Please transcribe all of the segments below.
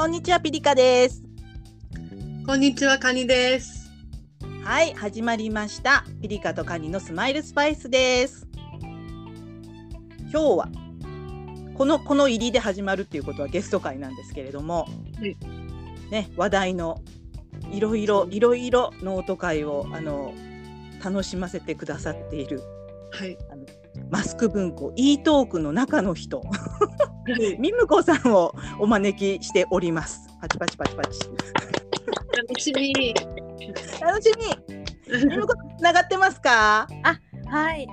こんにちは、ピリカです。こんにちは、カニです。はい、始まりました。ピリカとカニのスマイルスパイスです。今日はこのこの入りで始まるっていうことはゲスト回なんですけれども、はいね話題のいろいろいろいろノート会をあの楽しませてくださっているはい。マスク文庫 e トークの中の人はいミムコさんをお招きしております。パチパチパチパチ。楽しみ。楽しみ。ミムコつながってますか？はい、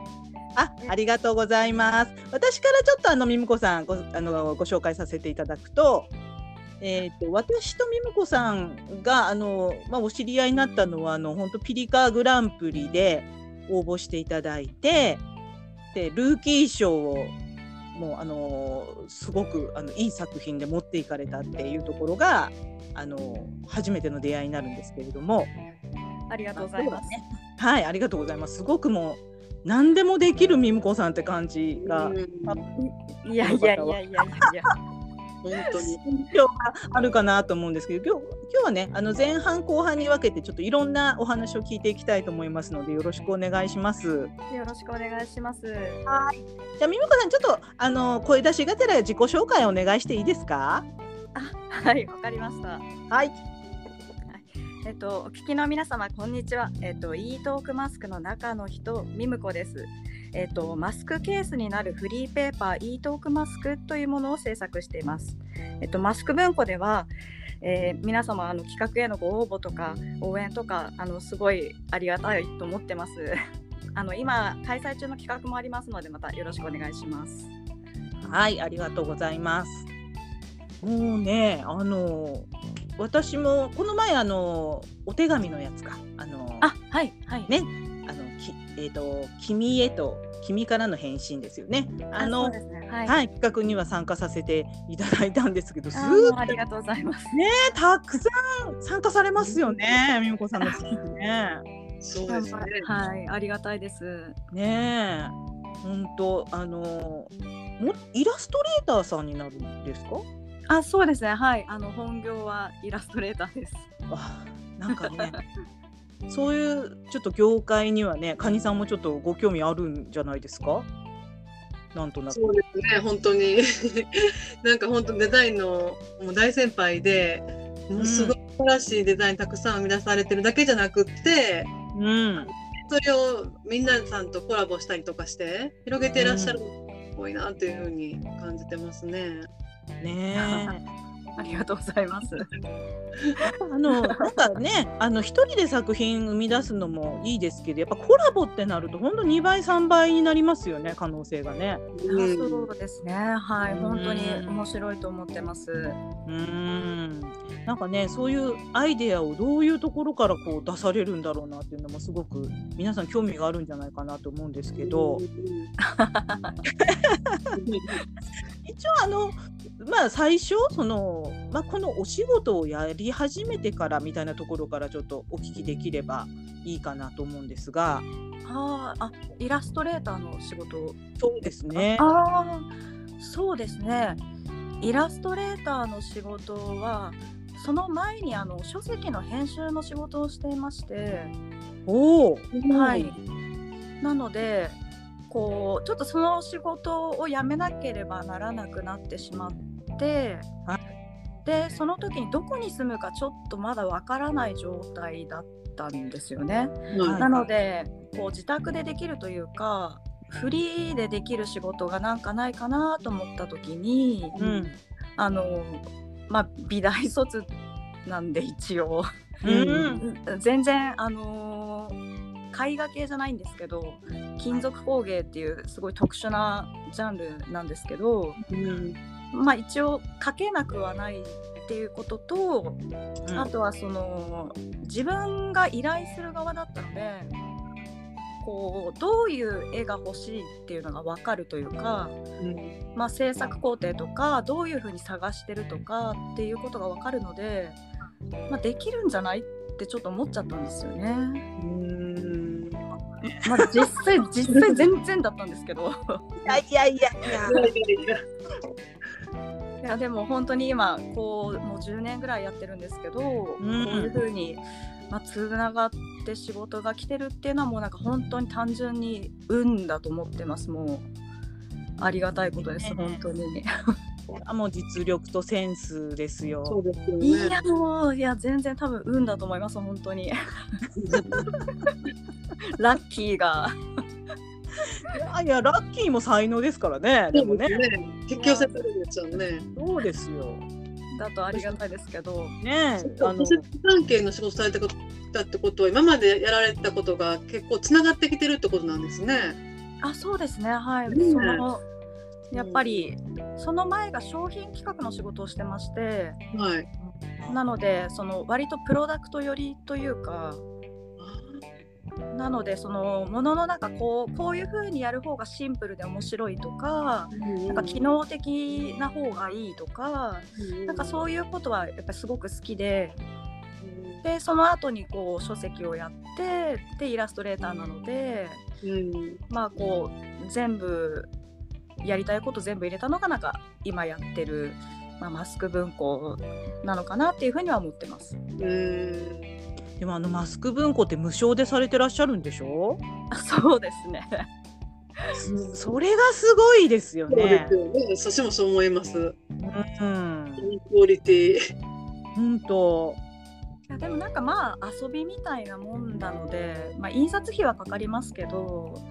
あ、ありがとうございます。私からちょっとあのミムコさんごあのご紹介させていただくと、えっ、と私とミムコさんがあのまあお知り合いになったのはあの本当ピリカグランプリで応募していただいて、でルーキー賞をもうあのすごくあのいい作品で持っていかれたっていうところがあの初めての出会いになるんですけれども。ありがとうございます。はい、ありがとうございます。すごくもう何でもできるミムコさんって感じがうんいやいやいやいやいや。本当に。印象があるかなと思うんですけど、今日今日はね、あの前半後半に分けてちょっといろんなお話を聞いていきたいと思いますので、よろしくお願いします。よろしくお願いします。じゃあミムコさんちょっとあの声出しがてら自己紹介お願いしていいですか？はい、わかりました。はい。えっと、お聞きの皆様、こんにちは。えっと、e トークマスクの中の人、ミムコです。えっと、マスクケースになるフリーペーパー e トークマスクというものを制作しています。えっと、マスク文庫では、えー皆様あの企画へのご応募とか応援とかあのすごいありがたいと思ってます。あの今開催中の企画もありますのでまたよろしくお願いします。はい、ありがとうございます。もうね、あの私もこの前あのお手紙のやつか、あのあ、はいはい。ねあのきえっ、と君へと君からの返信ですよね。あのね。はい。はい、企画には参加させていただいたんですけど、すありがとうございます。たくさん参加されますよね、みもこさんの企画ね。そうですね。はい、ありがたいです。ねえ、本当あのもイラストレーターさんになるんですか？あ、そうですね。はい、あの本業はイラストレーターです。あ、なんかね。そういうちょっと業界にはね、カニさんもちょっとご興味あるんじゃないですか？なんとなく。そうですね。本当に。なんか本当デザインのもう大先輩で、もうすごい素晴らしいデザインたくさん生み出されてるだけじゃなくって、うん。それをみんなさんとコラボしたりとかして広げていらっしゃるのがすごいなっていうふうに感じてますね。ね ありがとうございます。え。あのなんかね、あの一人で作品生み出すのもいいですけど、やっぱコラボってなると本当2倍3倍になりますよね、可能性がね。うんそうですね。はい、うん本当に面白いと思ってます。うーん。なんかね、そういうアイデアをどういうところからこう出されるんだろうなっていうのもすごく皆さん興味があるんじゃないかなと思うんですけど、一応あのまあ最初そのまあこのお仕事をやり始めてからみたいなところからちょっとお聞きできればいいかなと思うんですが、あーあ、イラストレーターの仕事。そうですね。ああ、そうですね。イラストレーターの仕事は。その前にあの書籍の編集の仕事をしていまして、おお。はい、なのでこうちょっとその仕事を辞めなければならなくなってしまって、はでその時にどこに住むかちょっとまだわからない状態だったんですよね。はいなのでこう自宅でできるというかフリーでできる仕事がなんかないかなと思った時にうん。あのまあ美大卒なんで一応。うん。全然あのー絵画系じゃないんですけど金属工芸っていうすごい特殊なジャンルなんですけどうんまあ一応描けなくはないっていうことと、うんあとはその自分が依頼する側だったのでこうどういう絵が欲しいっていうのが分かるというか、うんまあ、制作工程とかどういうふうに探してるとかっていうことが分かるので、まあ、できるんじゃないってちょっと思っちゃったんですよね。うんまあ、実際実際全然だったんですけどいやいやいやいや。いやでも本当に今こうもう10年ぐらいやってるんですけど、んこういう風に、まあ、つながって仕事が来てるっていうのはもうなんか本当に単純に運だと思ってますもうありがたいことです、ね本当に。あもう実力とセンスですそよ。うですよいね。やもういや全然多分運だと思います本当に ラッキーがいやいやラッキーも才能ですからね。でもね。そうですね。引き寄せてるんですよね。そうですよ。だとありがたいですけどねえあの関係の仕事されてたってことは今までやられてたことが結構つながってきてるってことなんですね。あそうですねはい、うんそのやっぱりその前が商品企画の仕事をしてましてはい。なのでその割とプロダクト寄りというかなのでそのもののなんかこうこういう風にやる方がシンプルで面白いとかなんか機能的な方がいいとかなんかそういうことはやっぱりすごく好きででその後にこう書籍をやってでイラストレーターなのでうん。まあこう全部やりたいこと全部入れたのがなんか今やってる、まあ、マスク文庫なのかなっていうふうには思ってます。うん。でもあのマスク文庫って無償でされてらっしゃるんでしょ？あそうですね。それがすごいですよそうでねす。よね。私もそう思います。うん。クオリティ。本当。いやでもなんかまあ遊びみたいなもんなので、まあ、印刷費はかかりますけど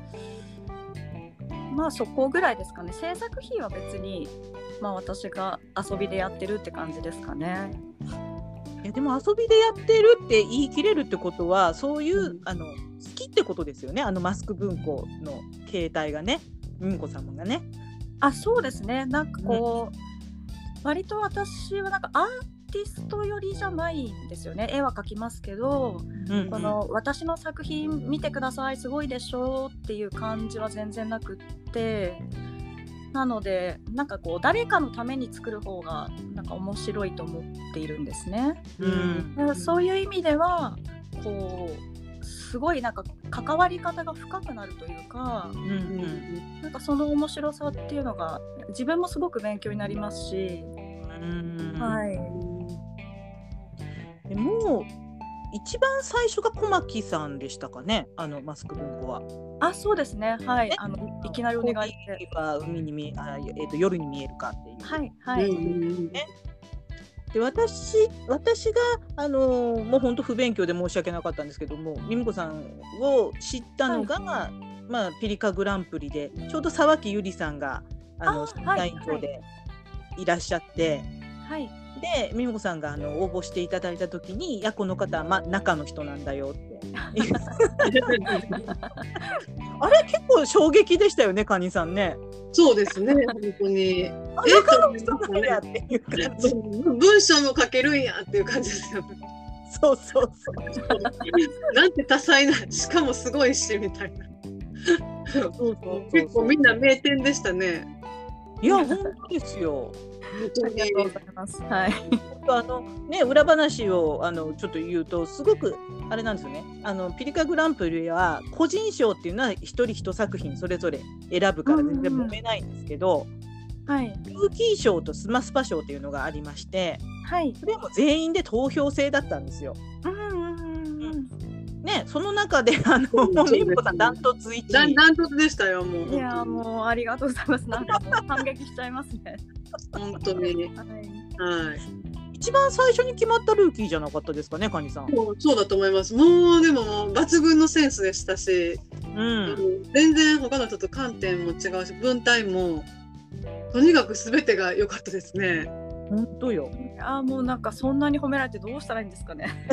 まあそこぐらいですかね制作費は別にまあ私が遊びでやってるって感じですかね。いやでも遊びでやってるって言い切れるってことはそういう、うん。あの好きってことですよね。あのマスク文庫の携帯がね。みんこ様がね。あそうですね。なんかこう、割と私はなんかアーティスト寄りじゃないんですよね。絵は描きますけど、うんうん。この私の作品見てくださいすごいでしょっていう感じは全然なくってなのでなんかこう誰かのために作る方がなんか面白いと思っているんですね。うん。だからそういう意味ではこうすごいなんか関わり方が深くなるというかうんうんなんかその面白さっていうのが自分もすごく勉強になりますし、うん。はい、でもう一番最初が小牧さんでしたかね？あのマスク文庫は。あそうですね。はい。ねあのいきなりお願いして。は海に見えあ、えー、と夜に見えるかっていう。はいはい、うん。で私私が、あのーもう本当不勉強で申し訳なかったんですけどもみみこさんを知ったのが、まあ、ピリカグランプリでちょうど沢木ゆりさんがあのあ審はい査員長でいらっしゃって、はいでみみこさんがあの応募していただいた時に「いやこの方は、ま、中の人なんだよ」って あれ結構衝撃でしたよねカニさんね。そうですね。本当に。中の人なんやっていう感じ。文章も書けるんやっていう感じですよね。そうそうそう。なんて多彩な、しかもすごいしみたいな。そうそうそう結構みんな名店でしたね。いや本当ですよ。ありがとうございますはいあのね裏話をあのちょっと言うとすごくあれなんですよねあのピリカグランプリは個人賞っていうのは一人一作品それぞれ選ぶから全然揉めないんですけど、はいルーキー賞とスマスパ賞っていうのがありましてはいそれはもう全員で投票制だったんですよ。うんうんうんうんねその中であのみんこさんダントツ1位。ダンダントツでしたよ、もう。いやもうありがとうございます。なんか感激しちゃいますね。本当に。はい。はい。一番最初に決まったルーキーじゃなかったですかねカニさん。そうだと思います。もうでも抜群のセンスでしたし、うん全然他の人と観点も違うし、文体もとにかくすべてが良かったですね。本当よ。あーもうなんかそんなに褒められてどうしたらいいんですかね。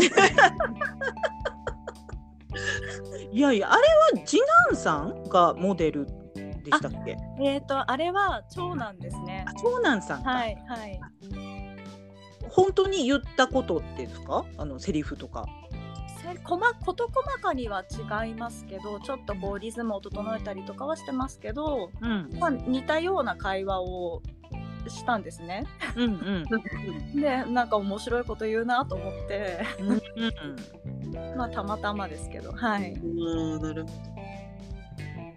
いやいやあれは次男さんがモデルでしたっけ？えっとあれは長男ですねあ。長男さんか。はいはい。本当に言ったことってですか？あのセリフとか。せこま事細かには違いますけど、ちょっとこうリズムを整えたりとかはしてますけど、うんまあ似たような会話をしたんですね。うんうん でなんか面白いこと言うなと思って、うんうん まあたまたまですけど、はい。うん、なるほ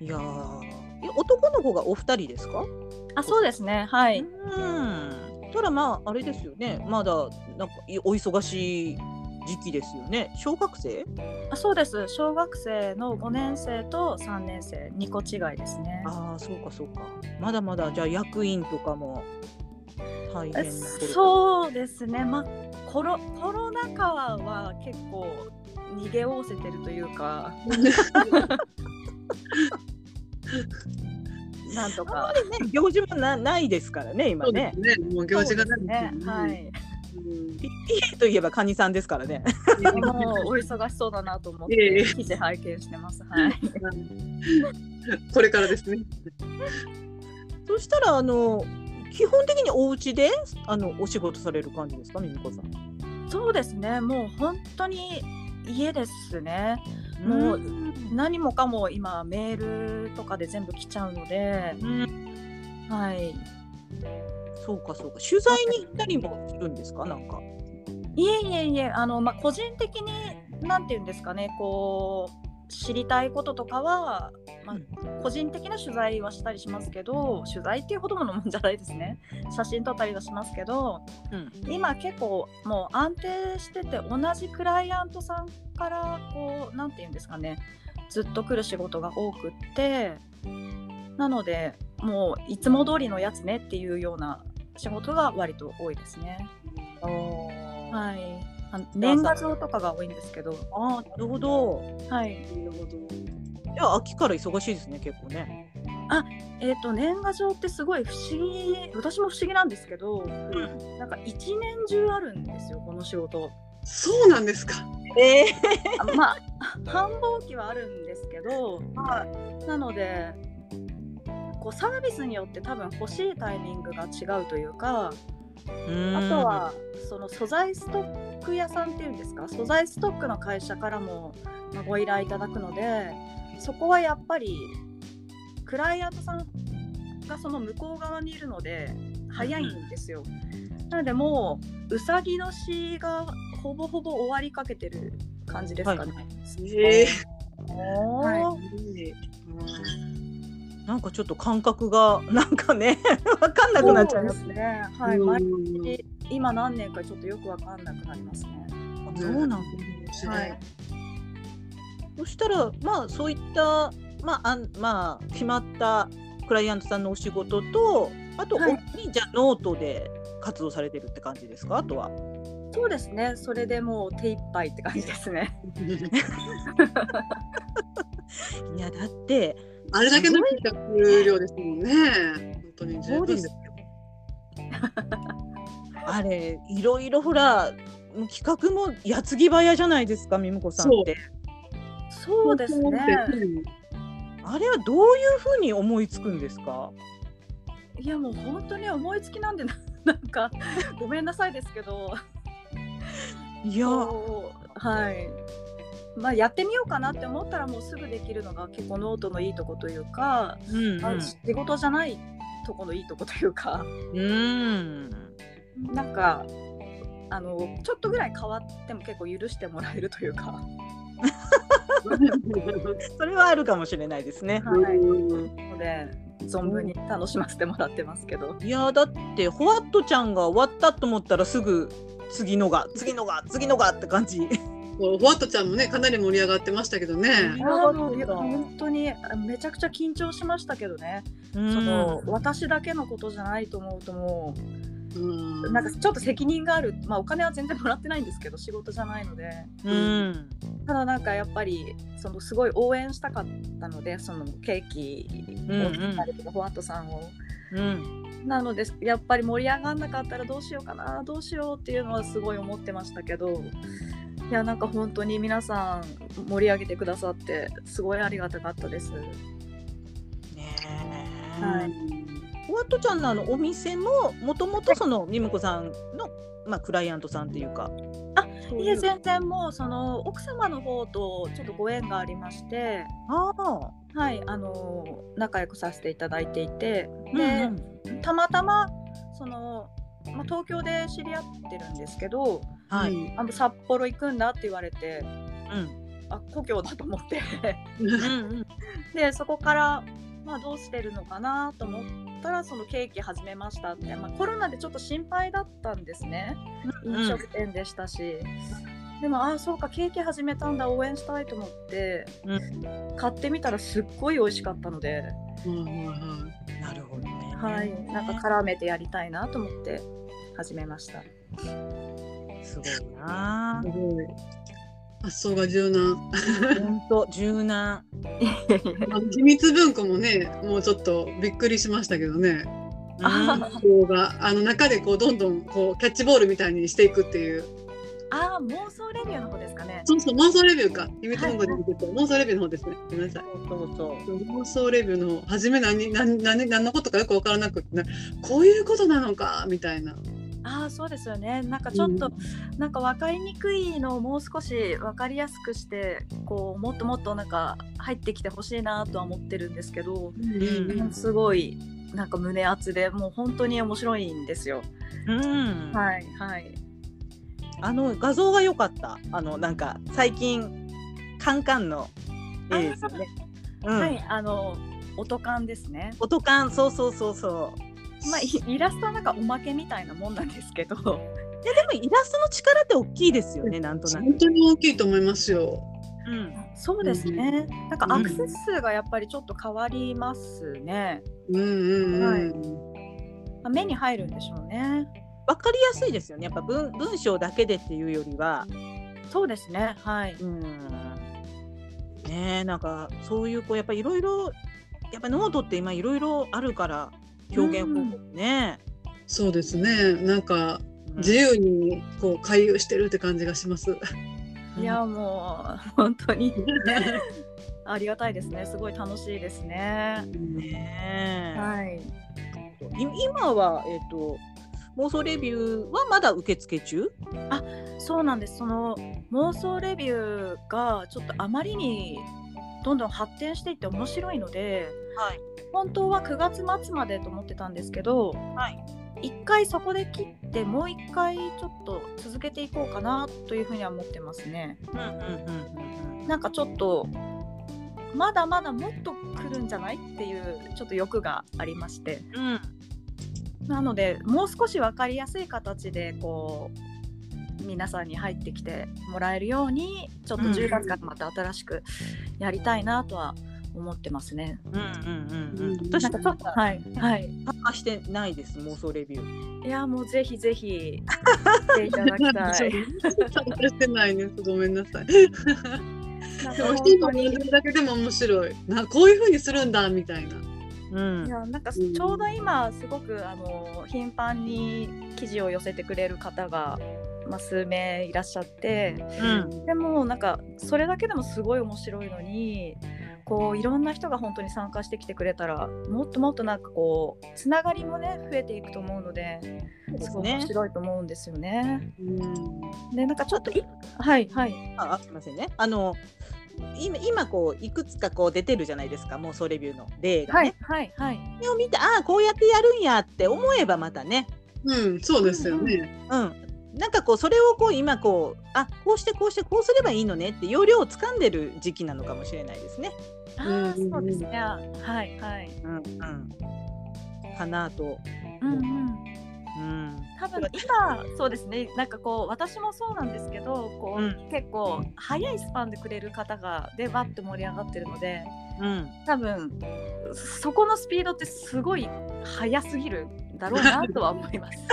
いやーえ男の子がお二人ですか？あそうですね。はい。うん。たらまああれですよね。まだなんかいお忙しい時期ですよね。小学生？あそうです。小学生の5年生と3年生。2個違いですね。ああそうかそうか。まだまだじゃあ役員とかも大変そうですね。まあコロコロナ禍は結構逃げおおせてるというか なんとか。あんまりね行事もなないですからね今そうでねすね。もう行事がないね。はい。うん。PTA といえばカニさんですからね。もうお忙しそうだなと思って記事拝見してます。はい。これからですね。そしたらあの基本的にお家であのお仕事される感じですかみみこさん。そうですね。もう本当に家ですねもう何もかも今メールとかで全部来ちゃうのでうん。はい。そうかそうか。取材に行ったりもするんですか？なんか。いえいえいえあの、まあ、個人的になんて言うんですかねこう知りたいこととかは、まあ、個人的な取材はしたりしますけど取材っていうほどのもんじゃないですね写真撮ったりはしますけどうん今結構もう安定してて同じクライアントさんからこうなんて言うんですかねずっと来る仕事が多くってなのでもういつも通りのやつねっていうような仕事が割と多いですね。はい。年賀状とかが多いんですけど、あーなるほどはい。なるほど。じゃあ秋から忙しいですね結構ねえっ、と年賀状ってすごい不思議、私も不思議なんですけど、なんか一年中あるんですよこの仕事。そうなんですか。ええあまあ繁忙期はあるんですけど、なので。こうサービスによって多分欲しいタイミングが違うというか、あとはその素材ストック屋さんっていうんですか？素材ストックの会社からもまあご依頼いただくのでそこはやっぱりクライアントさんがその向こう側にいるので早いんですよ。なのでもううさぎ年がほぼほぼ終わりかけてる感じですかね。ええはー。なんかちょっと感覚が なんかねわかんなくなっちゃいますそうですね。はい、うん毎日今何年かちょっとよくわかんなくなりますね。あそうなんですはい。そしたらまあそういったまああんまあ決まったクライアントさんのお仕事とあと、はいじゃあノートで活動されてるって感じですか？あとは。そうですね。それでもう手一杯って感じですね。いやだってあれだけの企画量ですもんね。本当に十分ですよ。あれいろいろほら企画も矢継ぎ早じゃないですかみむこさんって。そうですね。あれはどういうふうに思いつくんですか？いやもう本当に思いつきなんでな なんかごめんなさいですけど。いやはい。まあやってみようかなって思ったらもうすぐできるのが結構ノートのいいとこというか、うんあ仕事じゃないとこのいいとこというか。うんうんなんかあのちょっとぐらい変わっても結構許してもらえるというか、それはあるかもしれないですね。はい、うんので存分に楽しませてもらってますけど、いやだってホワットちゃんが終わったと思ったらすぐ次のが次のが次のがって感じ。そうホワットちゃんもねかなり盛り上がってましたけどね。本当にあめちゃくちゃ緊張しましたけどね、そその私だけのことじゃないと思うともうなんかちょっと責任がある、まあ、お金は全然もらってないんですけど仕事じゃないので。うん。ただなんかやっぱりそのすごい応援したかったのでそのケーキを作ったりとか、ホワットさんを。うん。なのでやっぱり盛り上がんなかったらどうしようかなどうしようっていうのはすごい思ってましたけどいやなんか本当に皆さん盛り上げてくださってすごいありがたかったです。ねえ。はい。ホワットちゃんのあのお店ももともとそのみむこさんのまあクライアントさんっていうか。あいえ全然もうその奥様の方とちょっとご縁がありまして。ああ。はいあの仲良くさせていただいていて。うんでうん。たまたまその、まあ、東京で知り合ってるんですけどはい。あの札幌行くんだって言われてうん。あ故郷だと思って。うんうん。でそこから、まあ、どうしてるのかなと思っったらそのケーキ始めましたって、まあ、コロナでちょっと心配だったんですね。うん飲食店でしたし、でもああそうかケーキ始めたんだ応援したいと思ってうん。買ってみたらすっごい美味しかったので、はいはいはいなるほどね。はい、なんか絡めてやりたいなと思って始めました。すごいな。す。ごい。発想が柔軟。本当柔軟。秘密文庫もねもうちょっとびっくりしましたけどね。あこうがあの中でこうどんどんこうキャッチボールみたいにしていくっていう。ああ妄想レビューの方ですかね。そうそう妄想レビューか。秘密文庫で見てて妄想レビューの方ですね。ごめんなさい。そうそう。妄想レビューの初め何何何何のことかよく分からなくてなこういうことなのかみたいなああそうですよね。なんかちょっと、うなんか分かりにくいのをもう少し分かりやすくしてこうもっともっとなんか入ってきてほしいなとは思ってるんですけど、うんすごいなんか胸熱でもう本当に面白いんですよ。うん。はいはい。あの画像が良かった。あのなんか最近カンカンの絵ですよね。うん。はいあの音感ですね。音感そうそうそうそう。まあイイラストはなんかおまけみたいなもんなんですけど。いやでもイラストの力って大きいですよね。なんとなく。本当に大きいと思いますよ。うん。そうですね。なんかうんアクセス数がやっぱりちょっと変わりますね。うんうんうん。はいまあ目に入るんでしょうね。わかりやすいですよね。やっぱ文文章だけでっていうよりは。そうですね。はい。うん。ねえなんかそういうこうやっぱいろいろやっぱノートって今いろいろあるから表現方法ね。そうですね。なんかうん自由にこう回遊してるって感じがします。いやもう本当に ありがたいですね。すごい楽しいですね。ねえはい。い今はえっ、と妄想レビューはまだ受付中？そうなんです。その妄想レビューがちょっとあまりにどんどん発展していって面白いので、はい本当は9月末までと思ってたんですけど、はい。一回そこで切ってもう一回ちょっと続けていこうかなというふうには思ってますね。うんうんうんうんうん。なんかちょっとまだまだもっと来るんじゃないっていうちょっと欲がありましてうんなのでもう少し分かりやすい形でこう皆さんに入ってきてもらえるようにちょっとうん10月からまた新しくやりたいなとは思ってますね。うんうんうんうん。うん私なんかちょっとはいはい参加してないです妄想レビュー。いやもうぜひぜひ 来ていただきたい。参加してないです。ごめんなさい。でも本当に一人のだけでも面白い。なこういう風にするんだみたいな。うんいやなんかうんちょうど今すごくあの頻繁に記事を寄せてくれる方が、まあ、数名いらっしゃってうんでもなんかそれだけでもすごい面白いのにこういろんな人が本当に参加してきてくれたらもっともっとなんかこうつながりもね増えていくと思うのでそうですすごい面ね。白いと思うんですよね。うん。でなんかちょっといはいはいああすみませんね。あの今今こういくつかこう出てるじゃないですか妄想レビューの例がね。はいはいはいを見てああこうやってやるんやって思えばまたね。うん、そうですよね。うん。なんかこうそれをこう今こうあこうしてこうしてこうすればいいのねって要領をつかんでる時期なのかもしれないですね。あうんうんうんーそうですねはいはいうんうん。かなと。うんうんうん。多分今そうですねなんかこう私もそうなんですけどこう、うん結構早いスパンでくれる方がでわっと盛り上がってるのでうん。多分そこのスピードってすごい速すぎるんだろうなとは思います。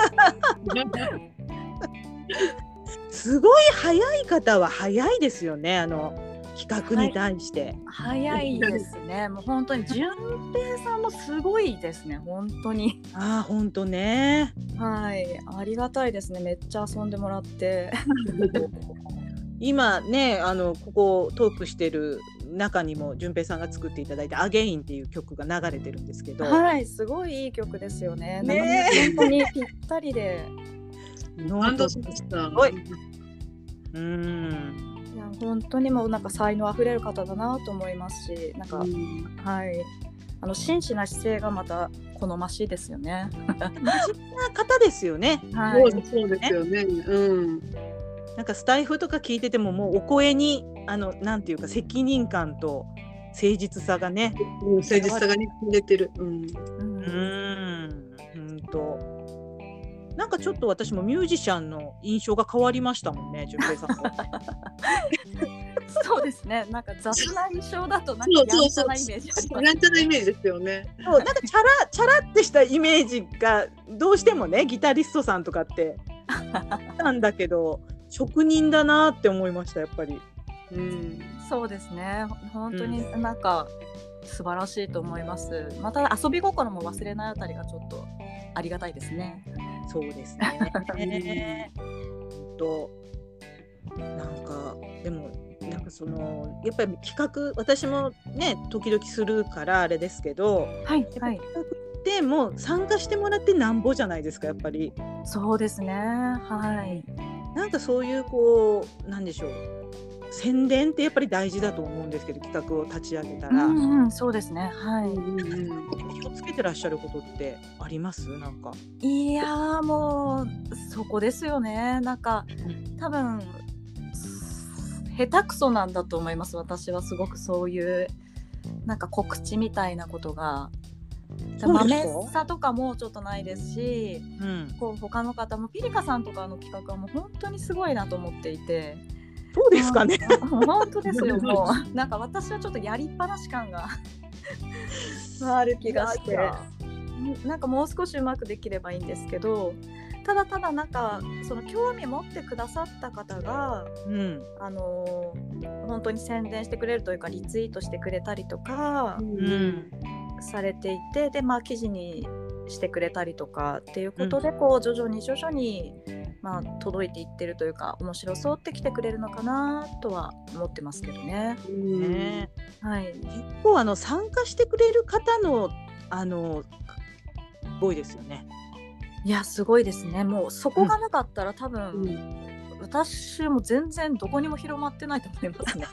すごい早い方は早いですよね。あの企画に対して。早いですね。もう本当に順平さんもすごいですね。本当に。ああ本当ね。はい。ありがたいですね。めっちゃ遊んでもらって。今ねあのここトークしてる中にも順平さんが作っていただいた「アゲインっていう曲が流れてるんですけど、はい。すごいいい曲ですよね。ね本当にぴったりで。ノートしました。うんいや本当にもうなんか才能あふれる方だなと思いますしなんか、うんはいあの真摯な姿勢がまた好ましいですよね。真面目な方ですよね。はい、そうですよね。うん。なんかスタイフとか聞いててももうお声にあのなんていうか責任感と誠実さがね。うん誠実さがね出てる。うん。うんうん、うんと。なんかちょっと私もミュージシャンの印象が変わりましたもんね、純平さんも。そうですね。なんか雑な印象だとなんかやんちゃなイメージあります。やんちゃなイメージですよね。そうなんかチャラチャラってしたイメージがどうしてもねギタリストさんとかってなんだけど職人だなって思いましたやっぱり。うん。そうですね。本当になんか素晴らしいと思います。また遊び心も忘れないあたりがちょっとありがたいですね。そうですね。となんかでもなんかそのやっぱり企画私もね時々するからあれですけどはいはい。企画ってもう参加してもらってなんぼじゃないですかやっぱり。そうですね。はい。なんかそういうこうなんでしょう宣伝ってやっぱり大事だと思うんですけど企画を立ち上げたら、うんうん、そうですね。はい。気をつけてらっしゃることってあります？なんか。いやーもうそこですよね。なんか多分下手くそなんだと思います。私はすごくそういうなんか告知みたいなことが。そうですか？豆さとかもちょっとないですしうん、こう他の方もピリカさんとかの企画はもう本当にすごいなと思っていてそうですかね。あ本当ですよ もう。なんか私はちょっとやりっぱなし感が ある気がして。なんかもう少しうまくできればいいんですけどただただなんかその興味持ってくださった方がうん、あの本当に宣伝してくれるというかリツイートしてくれたりとかうん、されていてでまあ記事にしてくれたりとかっていうことで、こう徐々に徐々にまあ届いていってるというか面白そうって来てくれるのかなとは思ってますけどね。ねはい、結構あの参加してくれる方のあのすごいですよね。いやすごいですね。もうそこがなかったら多分、うん。私も全然どこにも広まってないと思いますね。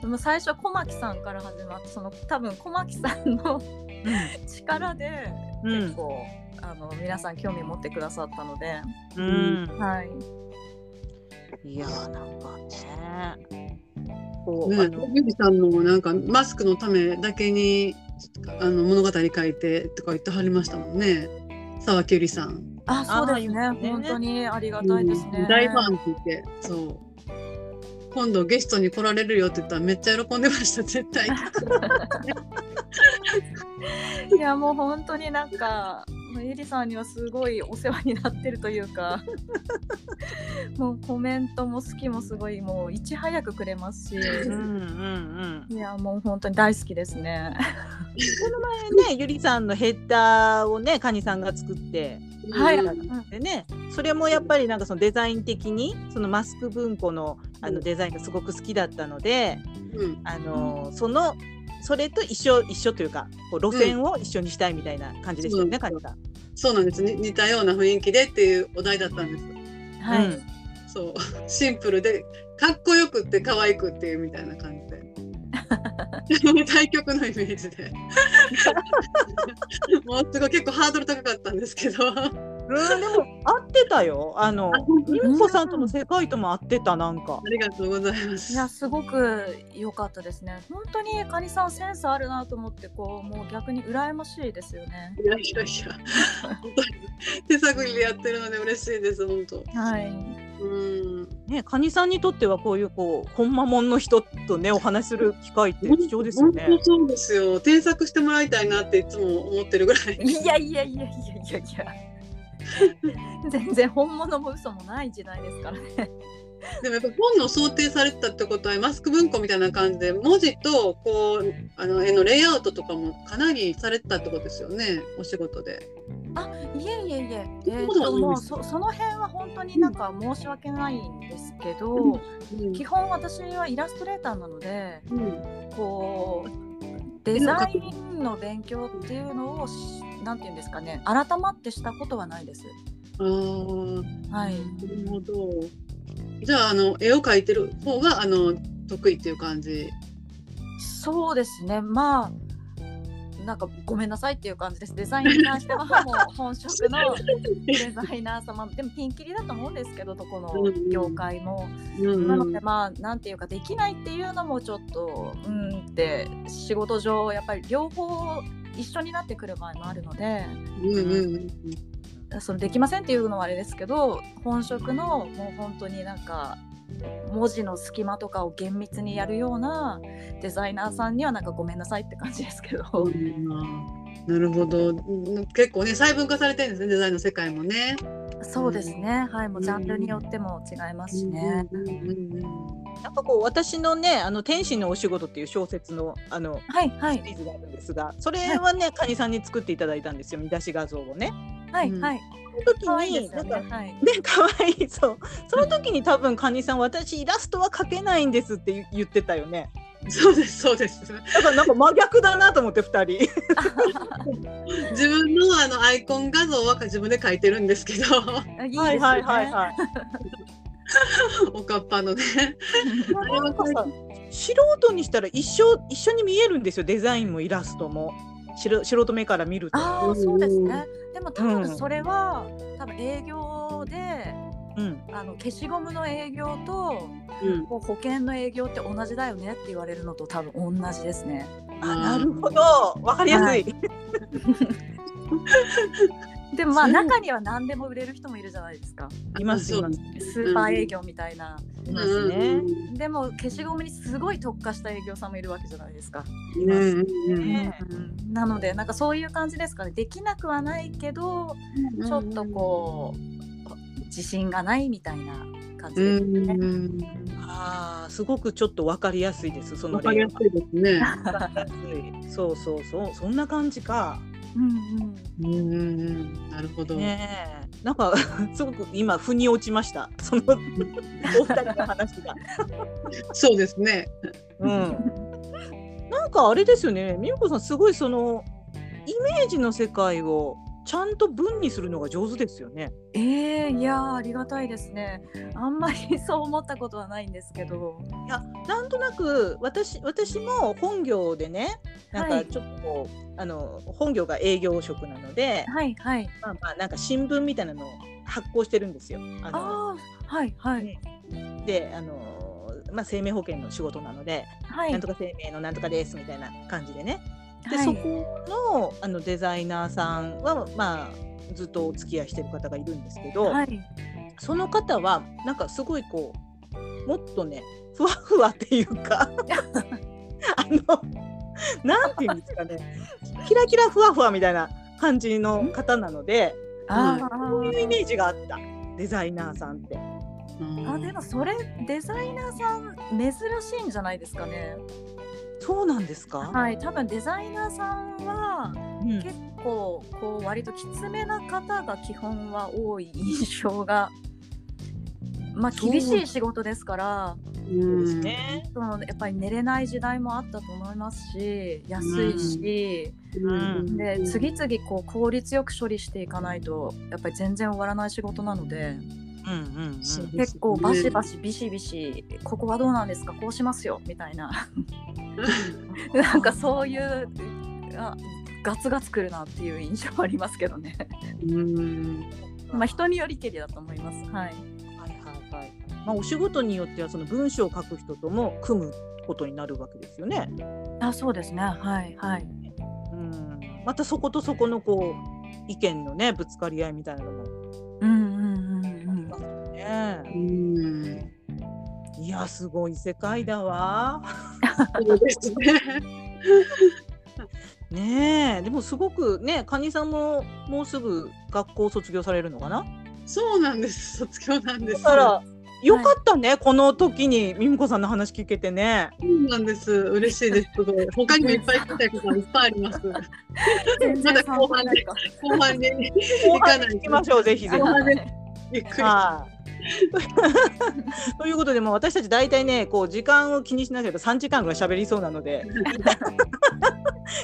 で も最初は小牧さんから始まってその多分小牧さんの力でうん。結構、あの皆さん興味持ってくださったので、うん、はい、いやーなんかね。こう、ねあのゆりさんのなんかマスクのためだけにあの物語書いてとか言ってはりましたもんね。沢木ゆりさん。あそうですねね本当にありがたいですね。うん大ファンって言って、そう。今度ゲストに来られるよって言ったらめっちゃ喜んでました、絶対。いやもう本当になんかもうゆりさんにはすごいお世話になってるというか。もうコメントも好きもすごいもういち早くくれますし。うんうんうん。いやもう本当に大好きですね。この前ね ゆりさんのヘッダーをねカニさんが作ってはい、でねそれもやっぱりなんかそのデザイン的にそのマスク文庫のあのデザインがすごく好きだったので、うん。あのそのそれと一緒一緒というかこう路線を一緒にしたいみたいな感じでしたよね、うんさん。そうなんですに似たような雰囲気でっていうお題だったんです。はい、うん。そう。シンプルでかっこよくって可愛くっていうみたいな感じで。対局のイメージで。もうすごい結構ハードル高かったんですけどうん、でも合ってたよ。あのみむこさんとの世界とも合ってたなんかあ。りがとうございますいやすごく良かったですね。本当にカニさんセンスあるなと思ってこうもう逆に羨ましいですよね。いやいやいや本当に手探りでやってるので嬉しいです本当はい。うんねカニさんにとってはこういうこうほんまもんの人とねお話しする機会って貴重ですよね。本当そうですよ添削してもらいたいなっていつも思ってるぐらいいやいやいやいやいやいや。全然本物も嘘もない時代ですからね。でもやっぱ本の想定されてたってことはマスク文庫みたいな感じで文字とこうあの絵のレイアウトとかもかなりされてたってことですよねお仕事で。あいえいえいえ。えー、ともうそその辺は本当になんか申し訳ないんですけど、うん基本私はイラストレーターなので。うんこうデザインの勉強っていうのをしなんていうんですかね改まってしたことはないです。あーはい。なるほど。じゃああの絵を描いてる方があの得意っていう感じ？そうですね。まあなんかごめんなさいっていう感じです。デザインに関してはもう本職のデザイナー様。でもピンキリだと思うんですけどどこの業界も。うんなのでまあなんていうかできないっていうのもちょっとうんって仕事上やっぱり両方一緒になってくる場合もあるので。うんうんそのできませんっていうのはあれですけど本職のもう本当になんか文字の隙間とかを厳密にやるようなデザイナーさんにはなんかごめんなさいって感じですけど。うんなるほどうん結構ね細分化されてるんですねデザインの世界もね。そうですね、はい、もうジャンルによっても違いますしね。うんうんうんなんかこう私のねあの天使のお仕事っていう小説のあのはいはいシリーズがあるんですが、それはね、カニさんに作っていただいたんですよ見出し画像をね。うんはいはい。その時に。なんかはい。ね可愛いそうその時に多分カニさん私イラストは描けないんですって言言ってたよね。そうですそうです。だからなんか真逆だなと思って二人。自分のあのアイコン画像は自分で描いてるんですけど、いいね。はいはいはいはい。おかっぱのね。あれはなんかさ素人にしたら一緒一緒に見えるんですよデザインもイラストも素素人目から見ると。ああ、そうですね。でも多うん分それは、多分営業で、うん、あの消しゴムの営業と、うん。保険の営業って同じだよねって言われるのと多分同じですね。あなるほど。わかりやすい。でもまあ中には何でも売れる人もいるじゃないですか。いますそういますスーパー営業みたいな。いますね。でも消しゴムにすごい特化した営業さんもいるわけじゃないですか。いますねうんなのでなんかそういう感じですかね。できなくはないけど、うんちょっとこう自信がないみたいな感じうですね。ん。ああすごくちょっとわかりやすいですそのわかりやすいですね。わかりやすいそうそうそうそんな感じか。うんうんうんうんうん。なるほど。ねえなんか すごく今腑に落ちましたその お二人の話が。そうですね。うん。なんかあれですよね、みゆこさん、すごいそのイメージの世界をちゃんと文にするのが上手ですよね。えー、いやーありがたいですね。あんまりそう思ったことはないんですけど。いや、なんとなく私私も本業でね、なんはいかちょっとこう、あの本業が営業職なので、はいはい。まあまあなんか新聞みたいなのを発行してるんですよ。あのはいはいねで、あのまあ生命保険の仕事なので、はい。なんとか生命のなんとかですみたいな感じでね。で、はいそこのあのデザイナーさんはまあずっとお付き合いしてる方がいるんですけど、はい。その方はなんかすごいこうもっとねふわふわっていうか あのなんていうんですかねキラキラふわふわみたいな感じの方なのであそういうイメージがあったデザイナーさんって。あ。あでもそれデザイナーさん珍しいんじゃないですかね。そうなんですか、はい。多分デザイナーさんはうん結構こう割ときつめな方が基本は多い印象が。まあ厳しい仕事ですからそうですね。そのやっぱり寝れない時代もあったと思いますし安いし、うん。で次々こう効率よく処理していかないとやっぱり全然終わらない仕事なのでうんうんうん。結構バシバシビシビシここはどうなんですかこうしますよみたいな。なんかそういうあガツガツくるなっていう印象はありますけどね。うん。まあ人によりけりだと思います。はい。はいはいはい。まあお仕事によってはその文章を書く人とも組むことになるわけですよね。あそうですね。はいはい。うん。またそことそこのこう意見のねぶつかり合いみたいなのも。うんねう。ん。いやすごい世界だわ。そうですね。ねえでもすごくねカニさんももうすぐ学校卒業されるのかな？そうなんです。卒業なんです。だからよかったね、この時にみむこさんの話聞けてね。そうなんです。嬉しいです。すごい。他にもいっぱい聞きたいことがいっぱいあります。全まだ然後半で後半に後行かない行きましょうぜひぜひ。後半でゆっくり。はい。ということでもう私たち大体ねこう時間を気にしなければ3時間ぐらい喋りそうなので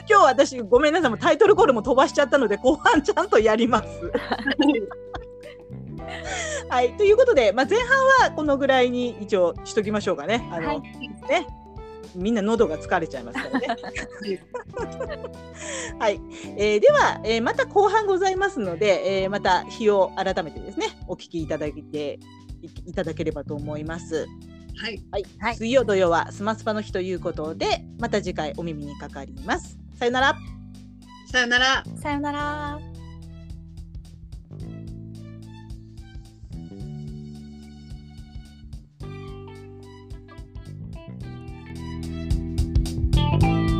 今日私ごめんなさいもうタイトルコールも飛ばしちゃったので後半ちゃんとやります。はいということで、まあ、前半はこのぐらいに一応しときましょうかね。あのはいねみんな喉が疲れちゃいますからね。はい、えーでは、えーまた後半ございますので、えーまた日を改めてですねお聞きいただいていいただければと思います。はい。はい、はい水曜土曜はスマスパの日ということでまた次回お耳にかかります。さよなら。さよなら。さよなら。Bye.